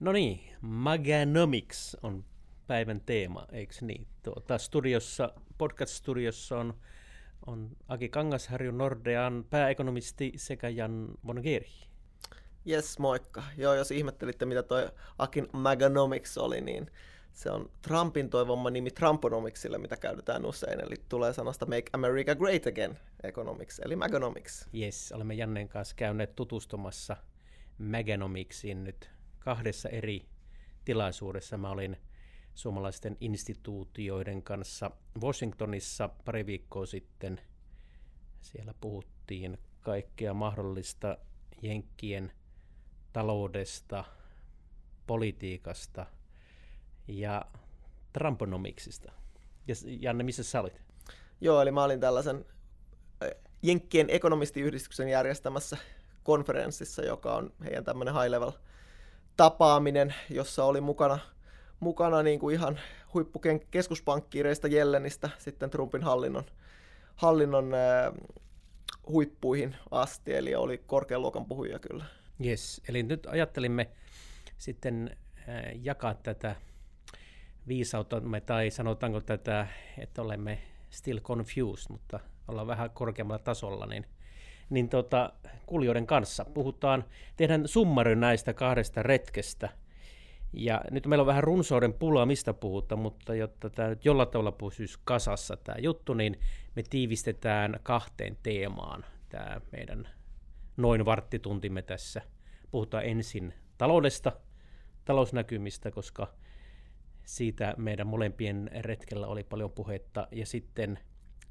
No niin, Maganomics on päivän teema, eikö niin? Tuota, studiossa, podcast-studiossa on, on Aki Kangasharju, Nordean pääekonomisti sekä Jan Bongieri. Yes, moikka. Joo, jos ihmettelitte, mitä toi Akin Maganomics oli, niin se on Trumpin toivoma nimi Trumponomicsille, mitä käytetään usein, eli tulee sanasta Make America Great Again Economics, eli Maganomics. Yes, olemme Jannen kanssa käyneet tutustumassa Maganomicsiin nyt kahdessa eri tilaisuudessa. Mä olin suomalaisten instituutioiden kanssa Washingtonissa pari viikkoa sitten. Siellä puhuttiin kaikkea mahdollista Jenkkien taloudesta, politiikasta ja Trumponomicsista. Ja Janne, missä sä olit? Joo, eli mä olin tällaisen Jenkkien ekonomistiyhdistyksen järjestämässä konferenssissa, joka on heidän tämmöinen high level tapaaminen, jossa oli mukana, mukana niin kuin ihan huippukeskuspankkiireista Jellenistä sitten Trumpin hallinnon, hallinnon äh, huippuihin asti, eli oli korkean luokan puhuja kyllä. Yes, eli nyt ajattelimme sitten äh, jakaa tätä viisautamme, tai sanotaanko tätä, että olemme still confused, mutta ollaan vähän korkeammalla tasolla, niin niin tota, kuulijoiden kanssa. Puhutaan, tehdään summari näistä kahdesta retkestä. Ja nyt meillä on vähän runsouden pulaa, mistä puhutaan, mutta jotta tämä nyt jollain tavalla pysyisi kasassa tämä juttu, niin me tiivistetään kahteen teemaan tämä meidän noin varttituntimme tässä. Puhutaan ensin taloudesta, talousnäkymistä, koska siitä meidän molempien retkellä oli paljon puhetta, ja sitten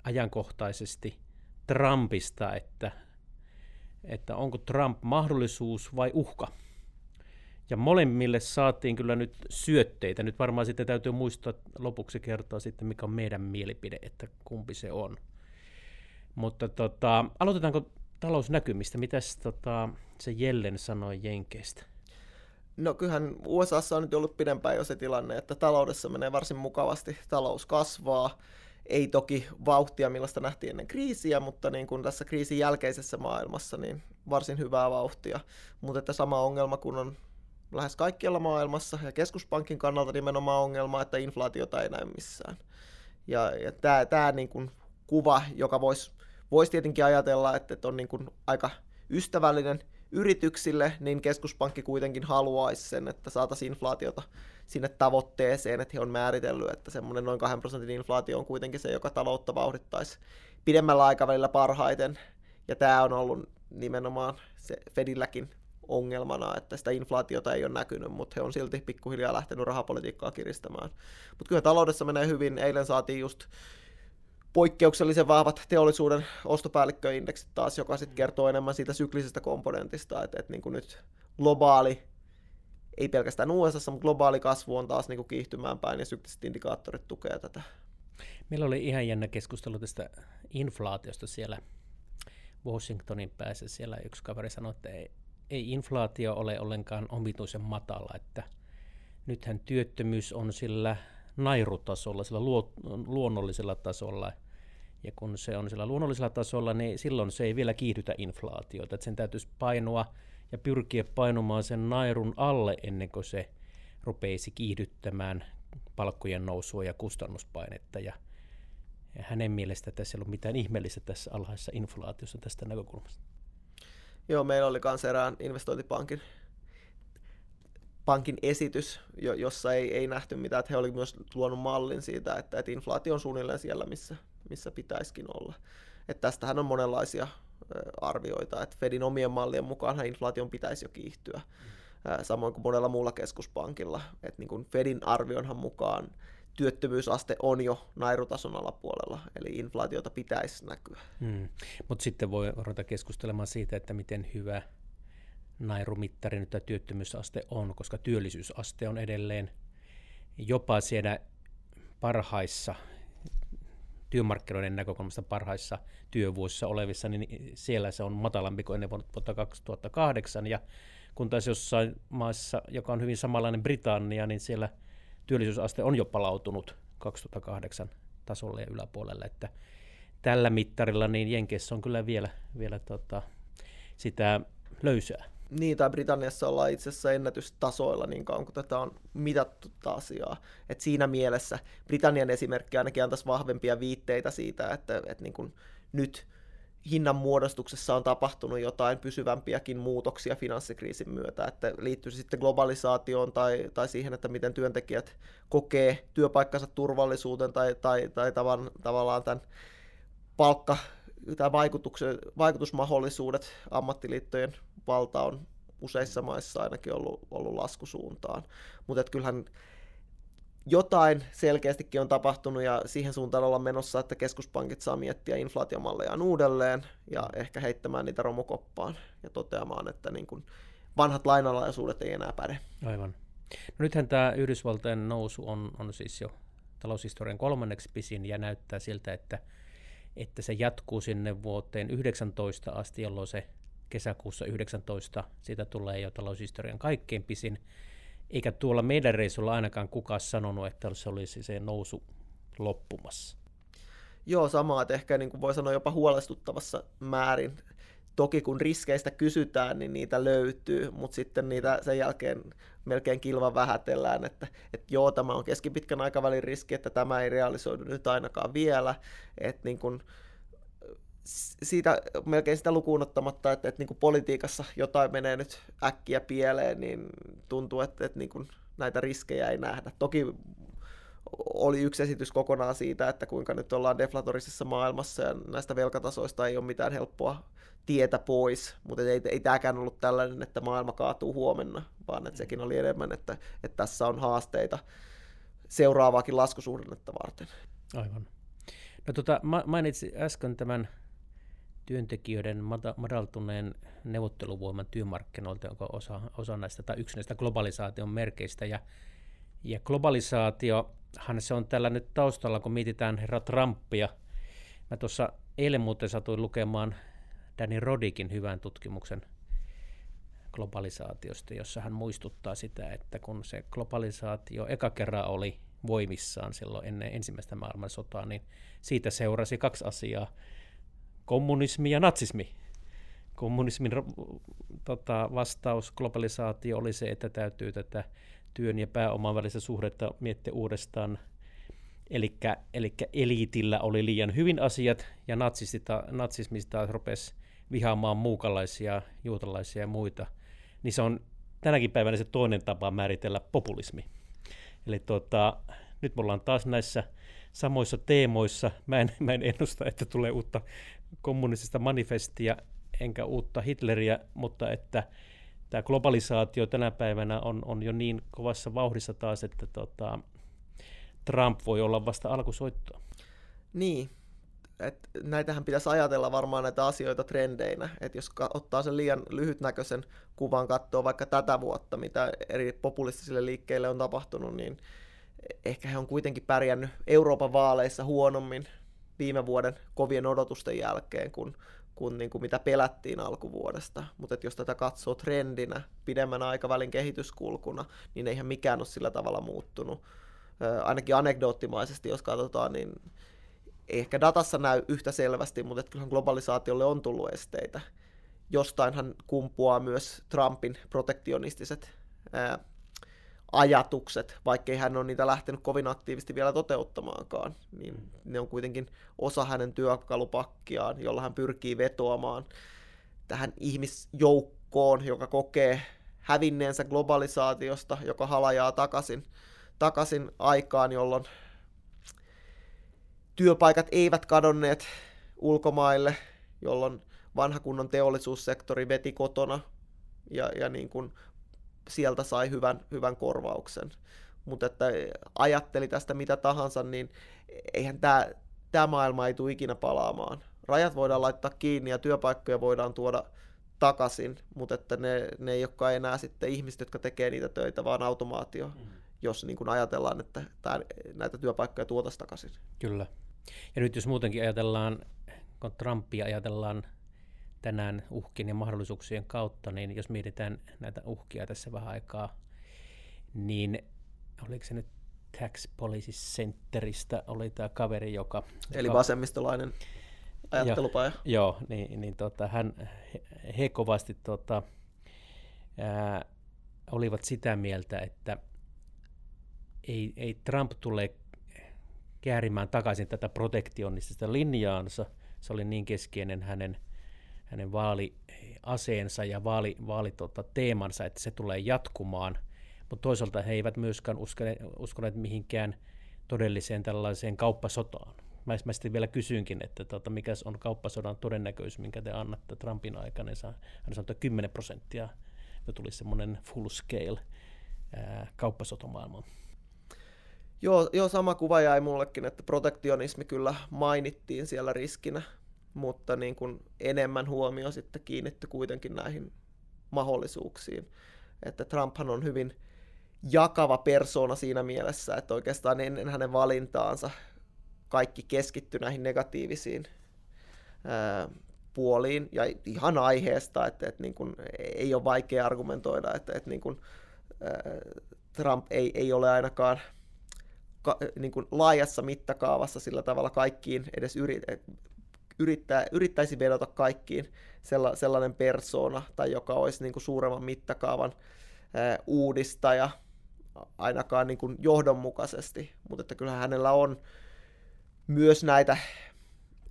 ajankohtaisesti Trumpista, että että onko Trump mahdollisuus vai uhka. Ja molemmille saatiin kyllä nyt syötteitä. Nyt varmaan sitten täytyy muistaa lopuksi kertoa sitten, mikä on meidän mielipide, että kumpi se on. Mutta tota, aloitetaanko talousnäkymistä? Mitäs tota, se Jellen sanoi Jenkeistä? No kyllähän USAssa on nyt ollut pidempään jo se tilanne, että taloudessa menee varsin mukavasti. Talous kasvaa, ei toki vauhtia, millaista nähtiin ennen kriisiä, mutta niin kuin tässä kriisin jälkeisessä maailmassa niin varsin hyvää vauhtia. Mutta että sama ongelma kun on lähes kaikkialla maailmassa ja keskuspankin kannalta nimenomaan ongelma, että inflaatiota ei näy missään. Ja, ja tämä, tämä niin kuin kuva, joka voisi vois tietenkin ajatella, että on niin kuin aika ystävällinen yrityksille, niin keskuspankki kuitenkin haluaisi sen, että saataisiin inflaatiota sinne tavoitteeseen, että he on määritellyt, että semmoinen noin 2 prosentin inflaatio on kuitenkin se, joka taloutta vauhdittaisi pidemmällä aikavälillä parhaiten. Ja tämä on ollut nimenomaan se Fedilläkin ongelmana, että sitä inflaatiota ei ole näkynyt, mutta he on silti pikkuhiljaa lähtenyt rahapolitiikkaa kiristämään. Mutta kyllä taloudessa menee hyvin. Eilen saatiin just poikkeuksellisen vahvat teollisuuden ostopäällikköindeksit taas, joka sitten kertoo enemmän siitä syklisestä komponentista, että, että niin kuin nyt globaali ei pelkästään USA, mutta globaali kasvu on taas niin kuin kiihtymään päin ja sykliset indikaattorit tukevat tätä. Meillä oli ihan jännä keskustelu tästä inflaatiosta siellä Washingtonin päässä. Siellä yksi kaveri sanoi, että ei, ei inflaatio ole ollenkaan omituisen matala, että nythän työttömyys on sillä nairutasolla, sillä luo, luonnollisella tasolla, ja kun se on sillä luonnollisella tasolla, niin silloin se ei vielä kiihdytä inflaatiota, että sen täytyisi painua ja pyrkiä painumaan sen nairun alle ennen kuin se rupeisi kiihdyttämään palkkojen nousua ja kustannuspainetta. Ja, ja hänen mielestä tässä ei ollut mitään ihmeellistä tässä alhaisessa inflaatiossa tästä näkökulmasta. Joo, meillä oli myös erään investointipankin pankin esitys, jossa ei, ei nähty mitään, että he olivat myös luonut mallin siitä, että, että inflaatio on suunnilleen siellä, missä, missä pitäisikin olla. Että tästähän on monenlaisia arvioita, että Fedin omien mallien mukaan inflaation pitäisi jo kiihtyä, samoin kuin monella muulla keskuspankilla. Että niin kuin Fedin arvionhan mukaan työttömyysaste on jo nairutason alapuolella, eli inflaatiota pitäisi näkyä. Hmm. Mutta sitten voi ruveta keskustelemaan siitä, että miten hyvä nairumittari nyt tämä työttömyysaste on, koska työllisyysaste on edelleen jopa siellä parhaissa työmarkkinoiden näkökulmasta parhaissa työvuosissa olevissa, niin siellä se on matalampi kuin ennen vuotta 2008. Ja kun taas jossain maassa, joka on hyvin samanlainen Britannia, niin siellä työllisyysaste on jo palautunut 2008 tasolle ja yläpuolelle. Että tällä mittarilla niin Jenkeissä on kyllä vielä, vielä tota, sitä löysää. Niin, tai Britanniassa ollaan itse asiassa ennätystasoilla niin kauan, kun tätä on mitattu asiaa. Et siinä mielessä Britannian esimerkki ainakin antaisi vahvempia viitteitä siitä, että, että niin kuin nyt hinnan muodostuksessa on tapahtunut jotain pysyvämpiäkin muutoksia finanssikriisin myötä, että liittyy se sitten globalisaatioon tai, tai siihen, että miten työntekijät kokee työpaikkansa turvallisuuden tai, tai, tai tavan, tavallaan tämän palkka- tai vaikutusmahdollisuudet ammattiliittojen valta on useissa maissa ainakin ollut, ollut laskusuuntaan. Mutta kyllähän jotain selkeästikin on tapahtunut ja siihen suuntaan ollaan menossa, että keskuspankit saa miettiä inflaatiomallejaan uudelleen ja ehkä heittämään niitä romukoppaan ja toteamaan, että niin kuin vanhat lainalaisuudet ei enää päde. Aivan. No nythän tämä Yhdysvaltojen nousu on, on siis jo taloushistorian kolmanneksi pisin ja näyttää siltä, että, että se jatkuu sinne vuoteen 19 asti, jolloin se kesäkuussa 19, siitä tulee jo taloushistorian kaikkein pisin eikä tuolla meidän reissulla ainakaan kukaan sanonut, että se olisi se nousu loppumassa. Joo, samaa, että ehkä niin kuin voi sanoa jopa huolestuttavassa määrin. Toki kun riskeistä kysytään, niin niitä löytyy, mutta sitten niitä sen jälkeen melkein kilvan vähätellään, että, että joo, tämä on keskipitkän aikavälin riski, että tämä ei realisoidu nyt ainakaan vielä. Että niin kuin, siitä melkein sitä lukuun ottamatta, että, että niin kuin politiikassa jotain menee nyt äkkiä pieleen, niin tuntuu, että, että niin kuin näitä riskejä ei nähdä. Toki oli yksi esitys kokonaan siitä, että kuinka nyt ollaan deflatorisessa maailmassa ja näistä velkatasoista ei ole mitään helppoa tietä pois, mutta ei, ei tämäkään ollut tällainen, että maailma kaatuu huomenna, vaan että sekin oli enemmän, että, että tässä on haasteita seuraavaakin laskusuhdannetta varten. Aivan. No tota, mainitsin äsken tämän työntekijöiden madaltuneen neuvotteluvoiman työmarkkinoilta, jonka osa, osa näistä tai yksi näistä globalisaation merkeistä. Ja, ja globalisaatiohan se on tällä nyt taustalla, kun mietitään herra Trumpia. Mä tuossa eilen muuten satuin lukemaan Danny Rodikin hyvän tutkimuksen globalisaatiosta, jossa hän muistuttaa sitä, että kun se globalisaatio eka kerran oli voimissaan silloin ennen ensimmäistä maailmansotaa, niin siitä seurasi kaksi asiaa kommunismi ja natsismi. Kommunismin tota, vastaus globalisaatio oli se, että täytyy tätä työn ja pääoman välistä suhdetta miettiä uudestaan. Eli eliitillä oli liian hyvin asiat, ja natsismista taas rupesi vihaamaan muukalaisia, juutalaisia ja muita. Niin se on tänäkin päivänä se toinen tapa määritellä populismi. Eli tota, nyt me ollaan taas näissä samoissa teemoissa. Mä en, mä en ennusta, että tulee uutta kommunistista manifestia enkä uutta Hitleriä, mutta että tämä globalisaatio tänä päivänä on, on jo niin kovassa vauhdissa taas, että tota, Trump voi olla vasta alkusoittoa. Niin, et näitähän pitäisi ajatella varmaan näitä asioita trendeinä, että jos ottaa sen liian lyhytnäköisen kuvan katsoa vaikka tätä vuotta, mitä eri populistisille liikkeille on tapahtunut, niin ehkä he on kuitenkin pärjännyt Euroopan vaaleissa huonommin viime vuoden kovien odotusten jälkeen, kun, kun niin kuin mitä pelättiin alkuvuodesta. Mutta jos tätä katsoo trendinä, pidemmän aikavälin kehityskulkuna, niin eihän mikään ole sillä tavalla muuttunut. ainakin anekdoottimaisesti, jos katsotaan, niin ei ehkä datassa näy yhtä selvästi, mutta kyllähän globalisaatiolle on tullut esteitä. Jostainhan kumpuaa myös Trumpin protektionistiset ajatukset, vaikkei hän ole niitä lähtenyt kovin aktiivisesti vielä toteuttamaankaan, niin ne on kuitenkin osa hänen työkalupakkiaan, jolla hän pyrkii vetoamaan tähän ihmisjoukkoon, joka kokee hävinneensä globalisaatiosta, joka halajaa takaisin, takaisin aikaan, jolloin työpaikat eivät kadonneet ulkomaille, jolloin vanha kunnon teollisuussektori veti kotona ja, ja niin kuin sieltä sai hyvän, hyvän korvauksen. Mutta että ajatteli tästä mitä tahansa, niin eihän tämä tämä maailma ei tule ikinä palaamaan. Rajat voidaan laittaa kiinni ja työpaikkoja voidaan tuoda takaisin, mutta että ne, ne ei olekaan enää sitten ihmiset, jotka tekee niitä töitä, vaan automaatio, mm. jos niin kuin ajatellaan, että tämä, näitä työpaikkoja tuotaisiin takaisin. Kyllä. Ja nyt jos muutenkin ajatellaan, kun Trumpia ajatellaan tänään uhkien ja mahdollisuuksien kautta, niin jos mietitään näitä uhkia tässä vähän aikaa, niin oliko se nyt Tax Policy Centeristä oli tämä kaveri, joka... Eli vasemmistolainen ajattelupaja. Jo, joo, niin, niin tota, hän, he, he kovasti tota, ää, olivat sitä mieltä, että ei, ei Trump tule käärimään takaisin tätä protektionistista linjaansa. Se oli niin keskeinen hänen, hänen vaaliaseensa ja vaali, vaali, tota, teemansa, että se tulee jatkumaan. Mutta toisaalta he eivät myöskään uskoneet, uskoneet mihinkään todelliseen tällaiseen kauppasotaan. Mä, mä sitten vielä kysyinkin, että tota, mikä on kauppasodan todennäköisyys, minkä te annatte Trumpin aikana. Hän sanoi, että 10 prosenttia ja tulisi semmoinen full scale ää. Joo, joo, sama kuva jäi mullekin, että protektionismi kyllä mainittiin siellä riskinä, mutta niin kuin enemmän huomio sitten kiinnittyi kuitenkin näihin mahdollisuuksiin. Että Trumphan on hyvin jakava persona siinä mielessä, että oikeastaan ennen hänen valintaansa kaikki keskittyi näihin negatiivisiin ää, puoliin ja ihan aiheesta, että, että niin kuin ei ole vaikea argumentoida, että, että niin kuin, ää, Trump ei, ei ole ainakaan ka, niin kuin laajassa mittakaavassa sillä tavalla kaikkiin edes yrit, yrittää, yrittäisi vedota kaikkiin sella, sellainen persona, tai joka olisi niin kuin suuremman mittakaavan ää, uudistaja, ainakaan niin kuin johdonmukaisesti, mutta että kyllähän hänellä on myös näitä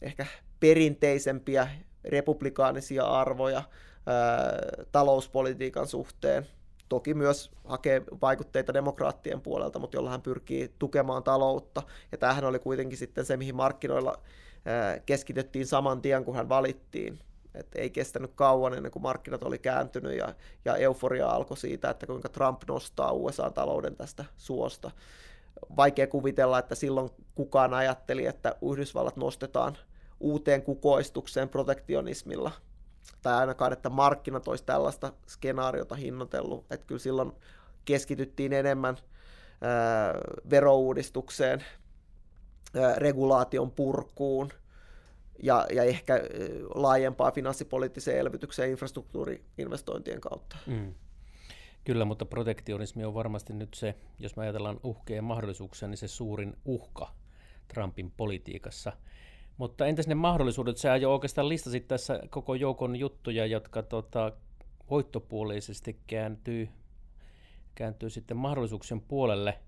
ehkä perinteisempiä republikaanisia arvoja ää, talouspolitiikan suhteen. Toki myös hakee vaikutteita demokraattien puolelta, mutta jolla hän pyrkii tukemaan taloutta. Ja tämähän oli kuitenkin sitten se, mihin markkinoilla keskityttiin saman tien, kun hän valittiin. Et ei kestänyt kauan ennen kuin markkinat oli kääntynyt ja, ja euforia alkoi siitä, että kuinka Trump nostaa USA-talouden tästä suosta. Vaikea kuvitella, että silloin kukaan ajatteli, että Yhdysvallat nostetaan uuteen kukoistukseen protektionismilla, tai ainakaan, että markkinat olisi tällaista skenaariota hinnoitellut, että kyllä silloin keskityttiin enemmän ää, verouudistukseen, regulaation purkuun ja, ja ehkä laajempaa finanssipoliittiseen elvytykseen infrastruktuuriinvestointien kautta. Mm. Kyllä, mutta protektionismi on varmasti nyt se, jos me ajatellaan uhkeja ja mahdollisuuksia, niin se suurin uhka Trumpin politiikassa. Mutta entäs ne mahdollisuudet? Sä jo oikeastaan listasit tässä koko joukon juttuja, jotka tota, voittopuolisesti kääntyy, kääntyy sitten mahdollisuuksien puolelle.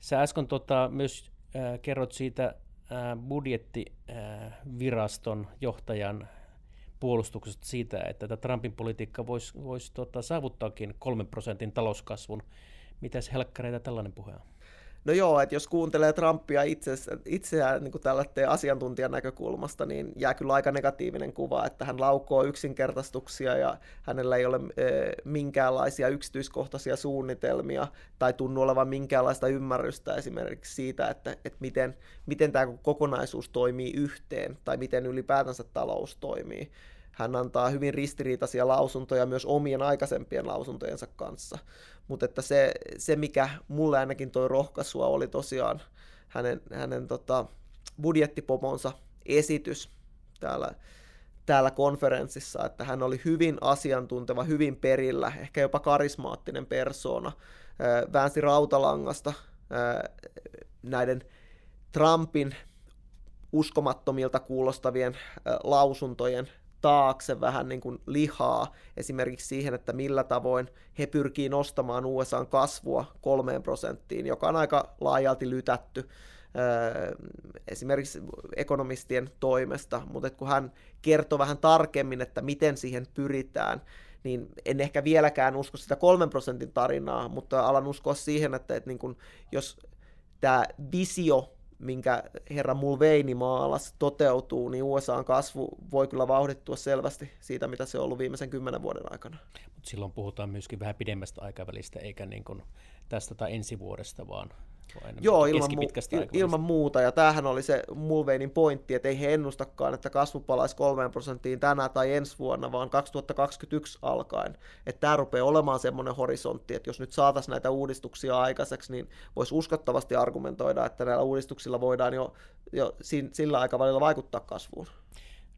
Sä äsken tota, myös äh, kerrot siitä äh, budjettiviraston johtajan puolustuksesta siitä, että tätä Trumpin politiikka voisi vois, tota, saavuttaakin kolmen prosentin talouskasvun. Mitäs helkkareita tällainen puhe on? No joo, että jos kuuntelee Trumpia itse, itseään niin tällä asiantuntijan näkökulmasta, niin jää kyllä aika negatiivinen kuva, että hän laukoo yksinkertaistuksia ja hänellä ei ole minkäänlaisia yksityiskohtaisia suunnitelmia tai tunnu olevan minkäänlaista ymmärrystä esimerkiksi siitä, että, että miten, miten tämä kokonaisuus toimii yhteen tai miten ylipäätänsä talous toimii. Hän antaa hyvin ristiriitaisia lausuntoja myös omien aikaisempien lausuntojensa kanssa. Mutta että se, se, mikä mulle ainakin toi rohkaisua, oli tosiaan hänen, hänen tota, budjettipomonsa esitys täällä, täällä konferenssissa, että hän oli hyvin asiantunteva, hyvin perillä, ehkä jopa karismaattinen persoona, väänsi rautalangasta näiden Trumpin uskomattomilta kuulostavien lausuntojen taakse vähän niin kuin lihaa esimerkiksi siihen, että millä tavoin he pyrkii nostamaan USAn kasvua kolmeen prosenttiin, joka on aika laajalti lytätty esimerkiksi ekonomistien toimesta, mutta kun hän kertoo vähän tarkemmin, että miten siihen pyritään, niin en ehkä vieläkään usko sitä kolmen prosentin tarinaa, mutta alan uskoa siihen, että, että niin kun, jos tämä visio minkä herra Mulveini maalas toteutuu, niin USAn kasvu voi kyllä vauhdittua selvästi siitä, mitä se on ollut viimeisen kymmenen vuoden aikana. Mutta silloin puhutaan myöskin vähän pidemmästä aikavälistä, eikä niin kuin tästä tai ensi vuodesta, vaan Joo, ilman, mu- ilman muuta. Ja tämähän oli se Mulveinin pointti, että ei he ennustakaan, että kasvu palaisi 3 prosenttiin tänä tai ensi vuonna, vaan 2021 alkaen. Että tämä rupeaa olemaan semmoinen horisontti, että jos nyt saataisiin näitä uudistuksia aikaiseksi, niin voisi uskottavasti argumentoida, että näillä uudistuksilla voidaan jo, jo sillä aikavälillä vaikuttaa kasvuun.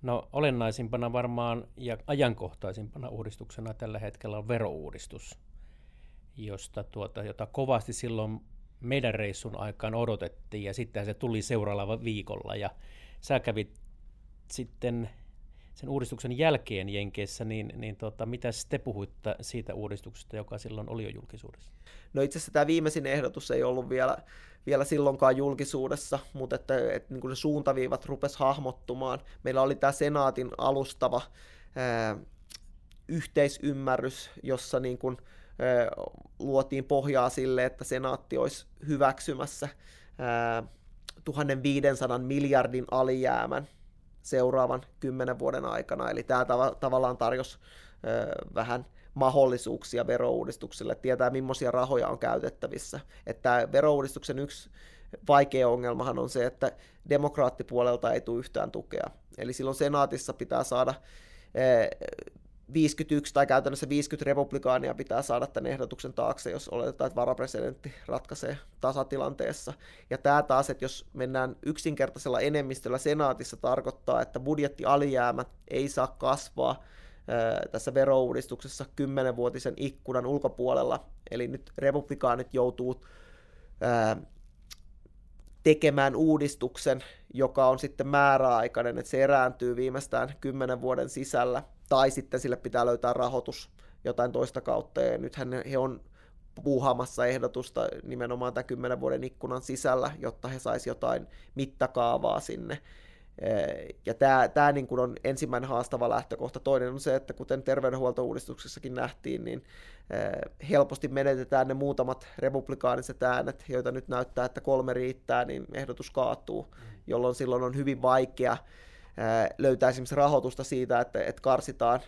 No olennaisimpana varmaan ja ajankohtaisimpana uudistuksena tällä hetkellä on verouudistus, josta tuota, jota kovasti silloin meidän reissun aikaan odotettiin ja sitten se tuli seuraavalla viikolla ja sä kävit sitten sen uudistuksen jälkeen Jenkeissä, niin, niin tota, mitä te puhuitte siitä uudistuksesta, joka silloin oli jo julkisuudessa? No itse asiassa tämä viimeisin ehdotus ei ollut vielä, vielä silloinkaan julkisuudessa, mutta että, että niin kuin ne suuntaviivat rupes hahmottumaan. Meillä oli tämä senaatin alustava ää, yhteisymmärrys, jossa niin kuin, luotiin pohjaa sille, että senaatti olisi hyväksymässä ää, 1500 miljardin alijäämän seuraavan kymmenen vuoden aikana. Eli tämä tav- tavallaan tarjosi vähän mahdollisuuksia verouudistuksille, tietää millaisia rahoja on käytettävissä. Että verouudistuksen yksi vaikea ongelmahan on se, että demokraattipuolelta ei tule yhtään tukea. Eli silloin senaatissa pitää saada 51 tai käytännössä 50 republikaania pitää saada tämän ehdotuksen taakse, jos oletetaan, että varapresidentti ratkaisee tasatilanteessa. Ja tämä taas, että jos mennään yksinkertaisella enemmistöllä senaatissa, tarkoittaa, että budjettialijäämä ei saa kasvaa tässä verouudistuksessa kymmenenvuotisen ikkunan ulkopuolella. Eli nyt republikaanit joutuu tekemään uudistuksen, joka on sitten määräaikainen, että se erääntyy viimeistään kymmenen vuoden sisällä – tai sitten sille pitää löytää rahoitus jotain toista kautta, ja nythän he on puuhaamassa ehdotusta nimenomaan tämän kymmenen vuoden ikkunan sisällä, jotta he saisivat jotain mittakaavaa sinne. Ja tämä, tämä niin kuin on ensimmäinen haastava lähtökohta. Toinen on se, että kuten terveydenhuoltouudistuksessakin nähtiin, niin helposti menetetään ne muutamat republikaaniset äänet, joita nyt näyttää, että kolme riittää, niin ehdotus kaatuu, mm. jolloin silloin on hyvin vaikea löytää esimerkiksi rahoitusta siitä, että, että karsitaan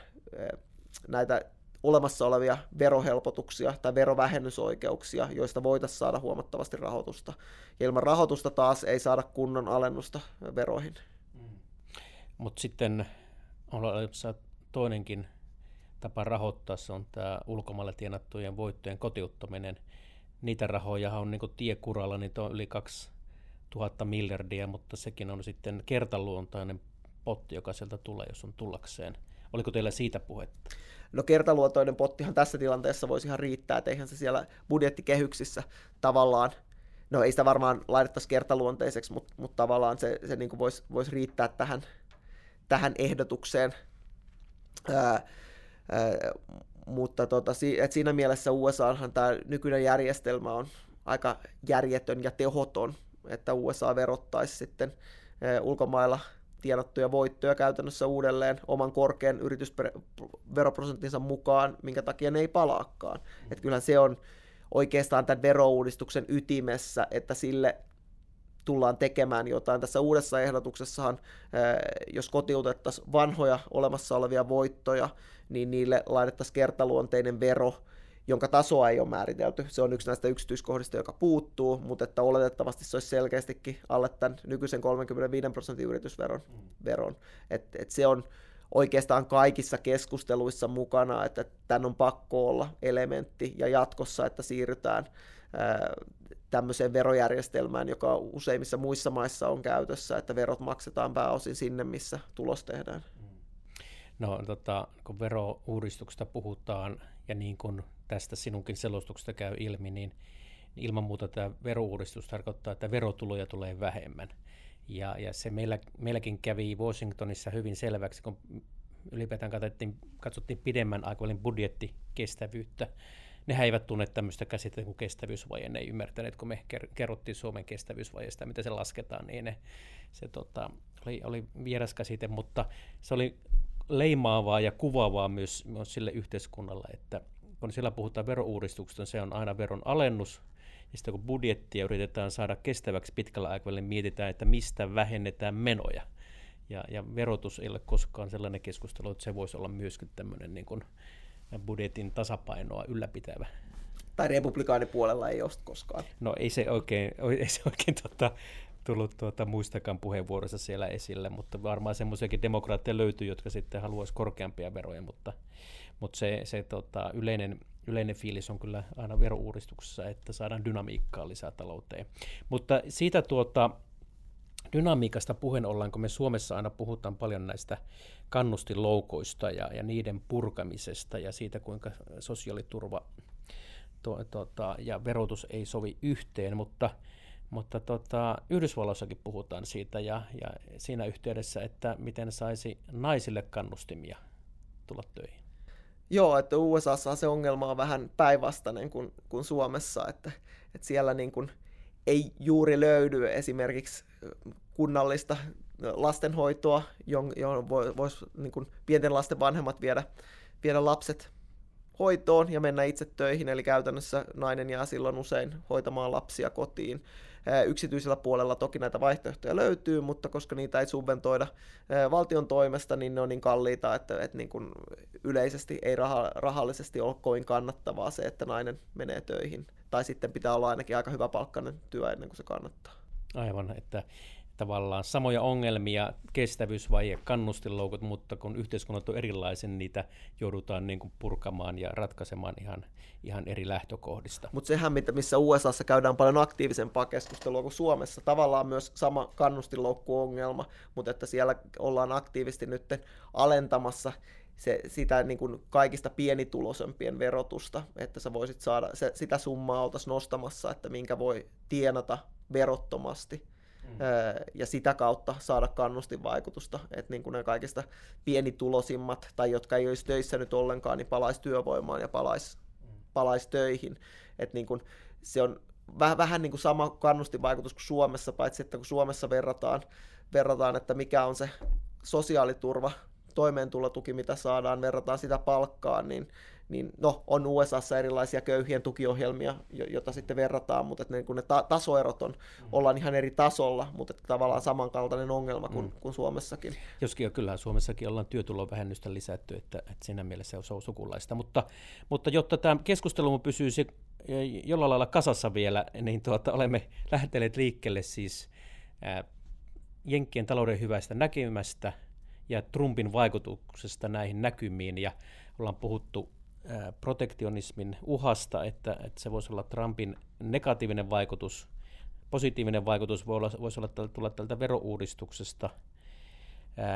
näitä olemassa olevia verohelpotuksia tai verovähennysoikeuksia, joista voitaisiin saada huomattavasti rahoitusta. Ja ilman rahoitusta taas ei saada kunnon alennusta veroihin. Mm. Mutta sitten on olemassa toinenkin tapa rahoittaa, se on tämä ulkomaille tienattujen voittojen kotiuttaminen. Niitä rahoja on niin tiekuralla, niin on yli 2000 miljardia, mutta sekin on sitten kertaluontainen potti, joka sieltä tulee, jos on tullakseen. Oliko teillä siitä puhetta? No kertaluotoinen pottihan tässä tilanteessa voisi ihan riittää, että eihän se siellä budjettikehyksissä tavallaan, no ei sitä varmaan laitettaisi kertaluonteiseksi, mutta, mutta tavallaan se, se niin voisi, voisi riittää tähän, tähän ehdotukseen. Ää, ää, mutta tota, et siinä mielessä USAhan tämä nykyinen järjestelmä on aika järjetön ja tehoton, että USA verottaisi sitten ää, ulkomailla – tienattuja voittoja käytännössä uudelleen oman korkean yritysveroprosenttinsa mukaan, minkä takia ne ei palaakaan. Mm. Että kyllähän se on oikeastaan tämän verouudistuksen ytimessä, että sille tullaan tekemään jotain. Tässä uudessa ehdotuksessahan, jos kotiutettaisiin vanhoja olemassa olevia voittoja, niin niille laitettaisiin kertaluonteinen vero, jonka tasoa ei ole määritelty. Se on yksi näistä yksityiskohdista, joka puuttuu, mutta että oletettavasti se olisi selkeästikin alle tämän nykyisen 35 prosentin yritysveron. Mm. Veron. Et, et se on oikeastaan kaikissa keskusteluissa mukana, että tämän on pakko olla elementti ja jatkossa, että siirrytään ää, tämmöiseen verojärjestelmään, joka useimmissa muissa maissa on käytössä, että verot maksetaan pääosin sinne, missä tulos tehdään. Mm. No tota, kun verouudistuksesta puhutaan ja niin kuin tästä sinunkin selostuksesta käy ilmi, niin ilman muuta tämä verouudistus tarkoittaa, että verotuloja tulee vähemmän. Ja, ja se meillä, meilläkin kävi Washingtonissa hyvin selväksi, kun ylipäätään katsottiin, katsottiin pidemmän aikavälin budjettikestävyyttä. Nehän eivät tunne tämmöistä käsitettä kuin kestävyysvaje. Ne ei ymmärtäneet, kun me kerrottiin Suomen kestävyysvajeesta, miten se lasketaan, niin ne, se tota, oli, oli vieras käsite, mutta se oli leimaavaa ja kuvaavaa myös, myös sille yhteiskunnalle, että kun siellä puhutaan verouudistuksesta, se on aina veron alennus, ja sitten kun budjettia yritetään saada kestäväksi pitkällä aikavälillä, mietitään, että mistä vähennetään menoja. Ja, ja verotus ei ole koskaan sellainen keskustelu, että se voisi olla myöskin tämmöinen niin kuin budjetin tasapainoa ylläpitävä. Tai republikaanipuolella ei ole koskaan. No ei se oikein, ei se oikein tota, tullut tuota, muistakaan puheenvuorossa siellä esille, mutta varmaan semmoisiakin demokraatteja löytyy, jotka sitten haluaisi korkeampia veroja, mutta, mutta se, se tota, yleinen, yleinen fiilis on kyllä aina verouudistuksessa, että saadaan dynamiikkaa lisää talouteen. Mutta siitä tuota, dynamiikasta puheen ollaan, kun me Suomessa aina puhutaan paljon näistä kannustiloukoista ja, ja niiden purkamisesta ja siitä, kuinka sosiaaliturva to, tota, ja verotus ei sovi yhteen, mutta Mutta tota, Yhdysvalloissakin puhutaan siitä ja, ja siinä yhteydessä, että miten saisi naisille kannustimia tulla töihin. Joo, että USAssa se ongelma on vähän päinvastainen kuin, kuin Suomessa, että, että siellä niin kuin ei juuri löydy esimerkiksi kunnallista lastenhoitoa, johon voisi niin kuin pienten lasten vanhemmat viedä, viedä lapset hoitoon ja mennä itse töihin, eli käytännössä nainen jää silloin usein hoitamaan lapsia kotiin. Yksityisellä puolella toki näitä vaihtoehtoja löytyy, mutta koska niitä ei subventoida valtion toimesta, niin ne on niin kalliita, että, että niin kuin yleisesti ei raha, rahallisesti ole kovin kannattavaa se, että nainen menee töihin. Tai sitten pitää olla ainakin aika hyvä palkkainen työ ennen kuin se kannattaa. Aivan, että tavallaan samoja ongelmia, kestävyysvaje, kannustinloukut, mutta kun yhteiskunnat on erilaisen, niitä joudutaan niin kuin purkamaan ja ratkaisemaan ihan, ihan eri lähtökohdista. Mutta sehän, missä USAssa käydään paljon aktiivisempaa keskustelua kuin Suomessa, tavallaan myös sama kannustinloukkuongelma, mutta että siellä ollaan aktiivisesti nyt alentamassa se, sitä niin kuin kaikista pienituloisempien verotusta, että sä voisit saada, se, sitä summaa oltaisiin nostamassa, että minkä voi tienata verottomasti mm. ja sitä kautta saada kannustinvaikutusta, että niin kuin ne kaikista pienitulosimmat tai jotka ei olisi töissä nyt ollenkaan, niin palaisi työvoimaan ja palaisi, mm. palaisi töihin. Että niin kuin se on vähän, vähän niin kuin sama kannustinvaikutus kuin Suomessa, paitsi että kun Suomessa verrataan, verrataan, että mikä on se sosiaaliturva, toimeentulotuki, mitä saadaan, verrataan sitä palkkaan, niin niin no, on USAssa erilaisia köyhien tukiohjelmia, joita sitten verrataan, mutta että ne, kun ne ta- tasoerot on, mm. ollaan ihan eri tasolla, mutta että tavallaan samankaltainen ongelma kuin, mm. kuin Suomessakin. Joskin jo kyllä Suomessakin ollaan työtulovähennystä lisätty, että, että siinä mielessä se on sukulaista, mutta, mutta jotta tämä keskustelu pysyisi jollain lailla kasassa vielä, niin tuota, olemme lähteneet liikkeelle siis ää, Jenkkien talouden hyvästä näkymästä ja Trumpin vaikutuksesta näihin näkymiin, ja ollaan puhuttu protektionismin uhasta, että, että se voisi olla Trumpin negatiivinen vaikutus. Positiivinen vaikutus voi olla, voisi olla tulla tältä verouudistuksesta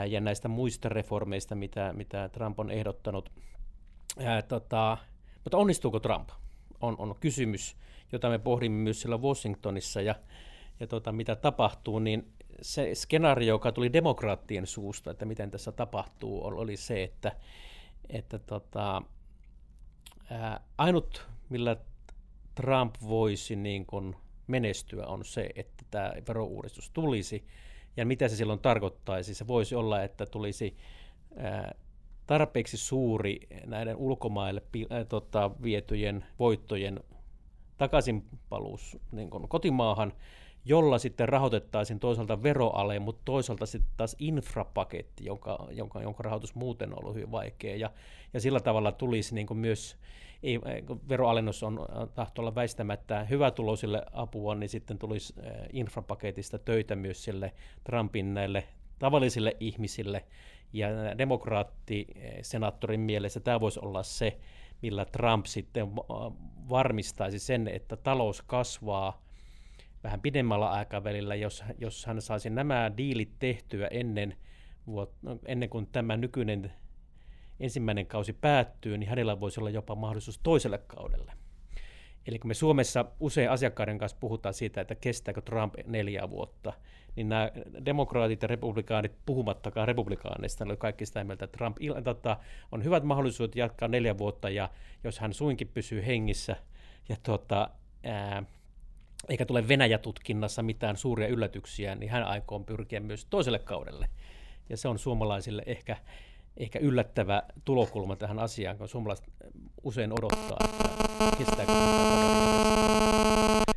ja näistä muista reformeista, mitä, mitä Trump on ehdottanut. Ää, tota, mutta onnistuuko Trump? On, on kysymys, jota me pohdimme myös siellä Washingtonissa ja, ja tota, mitä tapahtuu, niin se skenaario, joka tuli demokraattien suusta, että miten tässä tapahtuu, oli se, että, että tota, ää, ainut, millä Trump voisi niin kuin menestyä, on se, että tämä verouudistus tulisi. Ja mitä se silloin tarkoittaisi? Se voisi olla, että tulisi ää, tarpeeksi suuri näiden ulkomaille ää, tota, vietyjen voittojen takaisinpaluus niin kuin kotimaahan, jolla sitten rahoitettaisiin toisaalta veroale, mutta toisaalta sitten taas infrapaketti, jonka, jonka, jonka rahoitus muuten on ollut hyvin vaikea. Ja, ja sillä tavalla tulisi niin kuin myös, ei, veroalennus on tahto olla väistämättä hyvätuloisille apua, niin sitten tulisi infrapaketista töitä myös sille Trumpin näille tavallisille ihmisille. Ja demokraatti-senaattorin mielessä tämä voisi olla se, millä Trump sitten varmistaisi sen, että talous kasvaa vähän pidemmällä aikavälillä, jos, jos hän saisi nämä diilit tehtyä ennen, ennen kuin tämä nykyinen ensimmäinen kausi päättyy, niin hänellä voisi olla jopa mahdollisuus toiselle kaudelle. Eli kun me Suomessa usein asiakkaiden kanssa puhutaan siitä, että kestääkö Trump neljä vuotta, niin nämä demokraatit ja republikaanit, puhumattakaan republikaaneista, oli kaikki sitä mieltä, että Trump tota, on hyvät mahdollisuudet jatkaa neljä vuotta, ja jos hän suinkin pysyy hengissä, ja tota, ää, eikä tule Venäjä-tutkinnassa mitään suuria yllätyksiä, niin hän aikoo pyrkiä myös toiselle kaudelle. Ja se on suomalaisille ehkä, ehkä yllättävä tulokulma tähän asiaan, kun suomalaiset usein odottaa, että kestääkö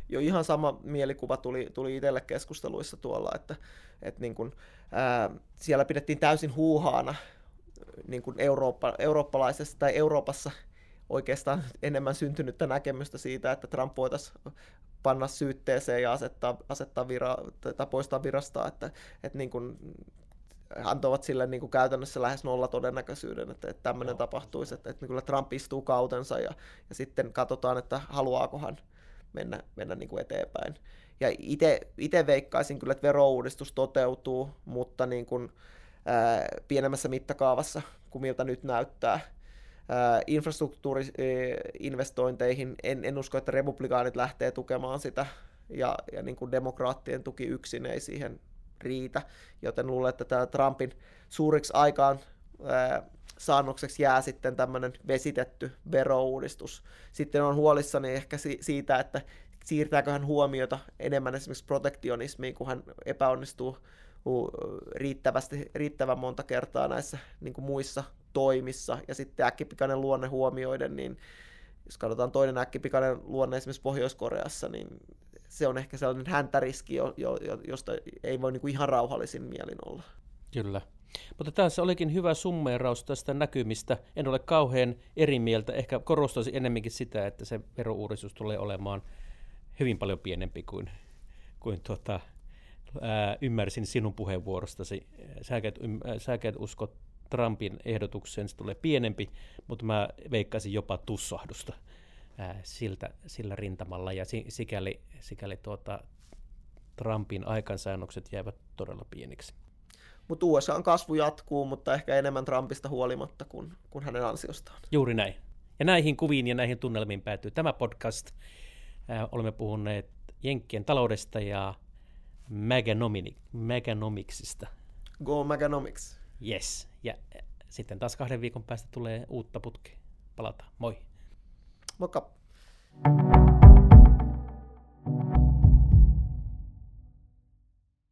Jo ihan sama mielikuva tuli, tuli itselle keskusteluissa tuolla, että, että niin kun, ää, siellä pidettiin täysin huuhaana niin kuin Eurooppa, eurooppalaisessa tai Euroopassa oikeastaan enemmän syntynyttä näkemystä siitä, että Trump voitaisiin panna syytteeseen ja asettaa, asettaa vira, tai poistaa virasta, että, että niin kuin antoivat sille niin kuin käytännössä lähes nolla todennäköisyyden, että, että tämmöinen no. tapahtuisi, että, että kyllä Trump istuu kautensa ja, ja sitten katsotaan, että haluaako hän mennä, mennä niin kuin eteenpäin. Ja itse veikkaisin kyllä, että verouudistus toteutuu, mutta niin kuin, ää, pienemmässä mittakaavassa kuin miltä nyt näyttää infrastruktuuriinvestointeihin. En, en usko, että republikaanit lähtee tukemaan sitä ja, ja niin kuin demokraattien tuki yksin ei siihen riitä, joten luulen, että tämä Trumpin suuriksi aikaan ää, saannokseksi jää sitten tämmöinen vesitetty verouudistus. Sitten on huolissani ehkä si- siitä, että siirtääkö hän huomiota enemmän esimerkiksi protektionismiin, kun hän epäonnistuu riittävästi, riittävän monta kertaa näissä niin kuin muissa toimissa, ja sitten äkkipikainen luonne huomioiden, niin jos katsotaan toinen äkkipikainen luonne esimerkiksi Pohjois-Koreassa, niin se on ehkä sellainen häntäriski, jo, jo, josta ei voi niin kuin ihan rauhallisin mielin olla. Kyllä. Mutta tässä olikin hyvä summeeraus tästä näkymistä. En ole kauhean eri mieltä. Ehkä korostaisin enemmänkin sitä, että se verouudistus tulee olemaan hyvin paljon pienempi kuin, kuin tuota, ää, ymmärsin sinun puheenvuorostasi. Sä et, sä et usko Trumpin ehdotukseen, se tulee pienempi, mutta mä veikkaisin jopa tussahdusta ää, siltä, sillä rintamalla, ja sikäli, sikäli tuota, Trumpin aikaansäännökset jäävät todella pieniksi. Mutta USAn kasvu jatkuu, mutta ehkä enemmän Trumpista huolimatta kuin, kuin hänen ansiostaan. Juuri näin. Ja näihin kuviin ja näihin tunnelmiin päätyy tämä podcast. Ää, olemme puhuneet Jenkkien taloudesta ja Maganomicsista. Go Maganomics. Yes. Ja sitten taas kahden viikon päästä tulee uutta putkea. Palataan. Moi. Moikka.